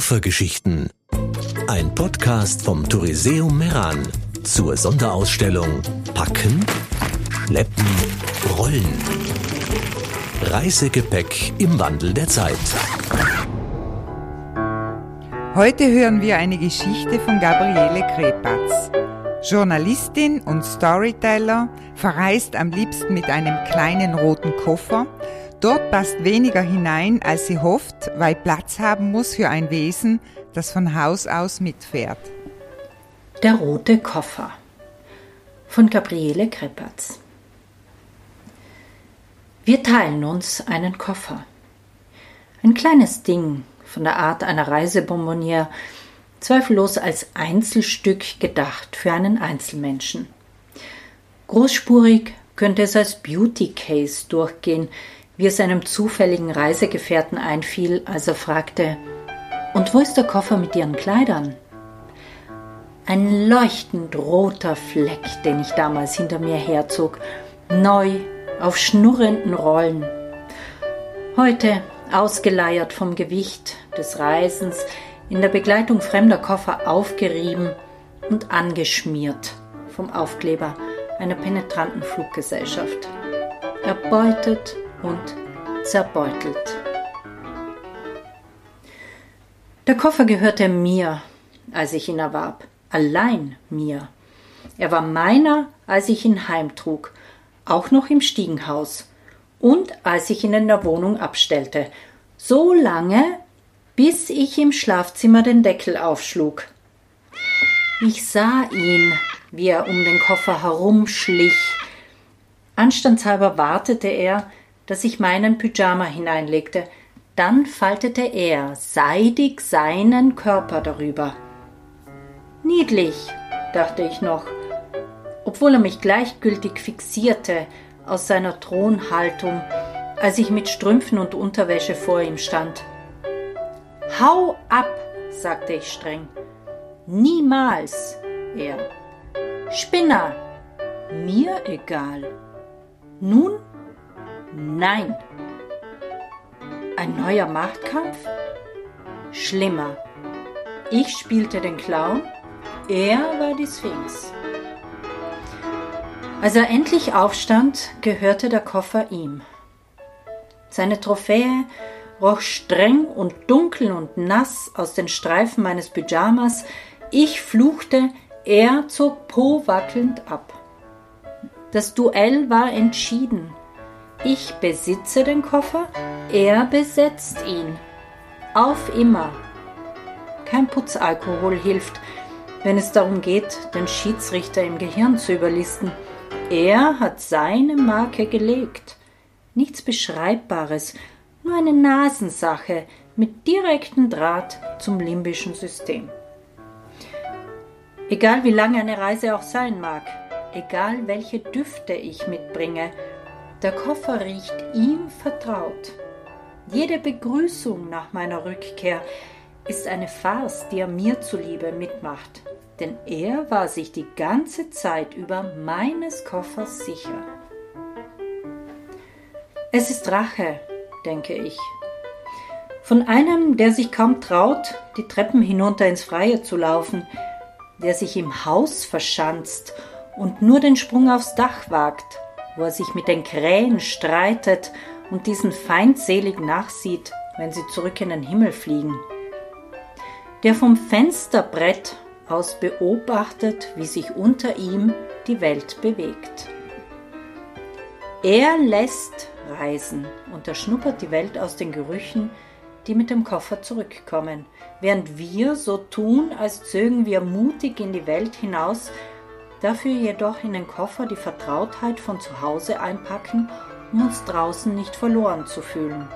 Koffergeschichten. Ein Podcast vom Touriseum Meran zur Sonderausstellung Packen, Schleppen, Rollen. Reisegepäck im Wandel der Zeit. Heute hören wir eine Geschichte von Gabriele Krepatz. Journalistin und Storyteller verreist am liebsten mit einem kleinen roten Koffer Dort passt weniger hinein, als sie hofft, weil Platz haben muss für ein Wesen, das von Haus aus mitfährt. Der rote Koffer von Gabriele Krepatz. Wir teilen uns einen Koffer. Ein kleines Ding von der Art einer Reisebonboniere, zweifellos als Einzelstück gedacht für einen Einzelmenschen. Großspurig könnte es als Beauty Case durchgehen, wie es einem zufälligen Reisegefährten einfiel, als er fragte Und wo ist der Koffer mit Ihren Kleidern? Ein leuchtend roter Fleck, den ich damals hinter mir herzog, neu auf schnurrenden Rollen. Heute, ausgeleiert vom Gewicht des Reisens, in der Begleitung fremder Koffer aufgerieben und angeschmiert vom Aufkleber einer penetranten Fluggesellschaft. Erbeutet und zerbeutelt. Der Koffer gehörte mir, als ich ihn erwarb, allein mir. Er war meiner, als ich ihn heimtrug, auch noch im Stiegenhaus und als ich ihn in der Wohnung abstellte, so lange, bis ich im Schlafzimmer den Deckel aufschlug. Ich sah ihn, wie er um den Koffer herumschlich. Anstandshalber wartete er, dass ich meinen Pyjama hineinlegte. Dann faltete er seidig seinen Körper darüber. Niedlich, dachte ich noch, obwohl er mich gleichgültig fixierte aus seiner Thronhaltung, als ich mit Strümpfen und Unterwäsche vor ihm stand. Hau ab, sagte ich streng. Niemals, er. Spinner, mir egal. Nun Nein. Ein neuer Machtkampf? Schlimmer. Ich spielte den Clown, er war die Sphinx. Als er endlich aufstand, gehörte der Koffer ihm. Seine Trophäe roch streng und dunkel und nass aus den Streifen meines Pyjamas. Ich fluchte, er zog po wackelnd ab. Das Duell war entschieden. Ich besitze den Koffer, er besetzt ihn. Auf immer. Kein Putzalkohol hilft, wenn es darum geht, den Schiedsrichter im Gehirn zu überlisten. Er hat seine Marke gelegt. Nichts Beschreibbares, nur eine Nasensache mit direktem Draht zum limbischen System. Egal wie lange eine Reise auch sein mag, egal welche Düfte ich mitbringe, der Koffer riecht ihm vertraut. Jede Begrüßung nach meiner Rückkehr ist eine Farce, die er mir zuliebe mitmacht, denn er war sich die ganze Zeit über meines Koffers sicher. Es ist Rache, denke ich. Von einem, der sich kaum traut, die Treppen hinunter ins Freie zu laufen, der sich im Haus verschanzt und nur den Sprung aufs Dach wagt, wo er sich mit den Krähen streitet und diesen feindselig nachsieht, wenn sie zurück in den Himmel fliegen. Der vom Fensterbrett aus beobachtet, wie sich unter ihm die Welt bewegt. Er lässt reisen und er schnuppert die Welt aus den Gerüchen, die mit dem Koffer zurückkommen, während wir so tun, als zögen wir mutig in die Welt hinaus, dafür jedoch in den Koffer die Vertrautheit von zu Hause einpacken, um uns draußen nicht verloren zu fühlen.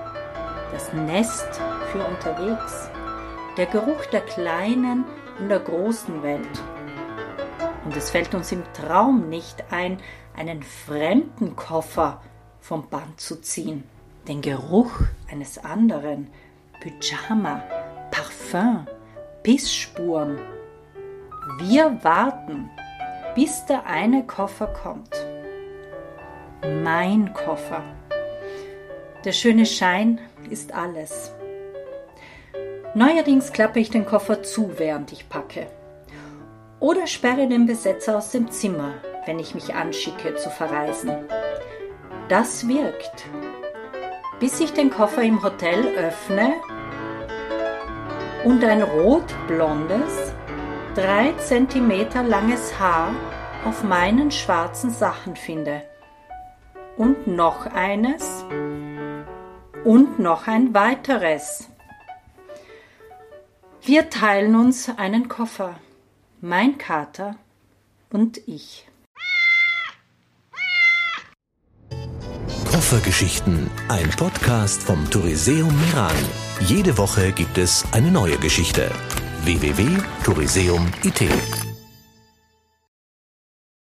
Das Nest für unterwegs, der Geruch der kleinen und der großen Welt. Und es fällt uns im Traum nicht ein, einen fremden Koffer vom Band zu ziehen. Den Geruch eines anderen, Pyjama, Parfum, Pissspuren. Wir warten bis der eine Koffer kommt. Mein Koffer. Der schöne Schein ist alles. Neuerdings klappe ich den Koffer zu, während ich packe. Oder sperre den Besetzer aus dem Zimmer, wenn ich mich anschicke zu verreisen. Das wirkt. Bis ich den Koffer im Hotel öffne und ein rot-blondes, drei Zentimeter langes Haar auf meinen schwarzen Sachen finde. Und noch eines und noch ein weiteres. Wir teilen uns einen Koffer, mein Kater und ich. Koffergeschichten, ein Podcast vom Touriseum Meran. Jede Woche gibt es eine neue Geschichte. www.touriseum.it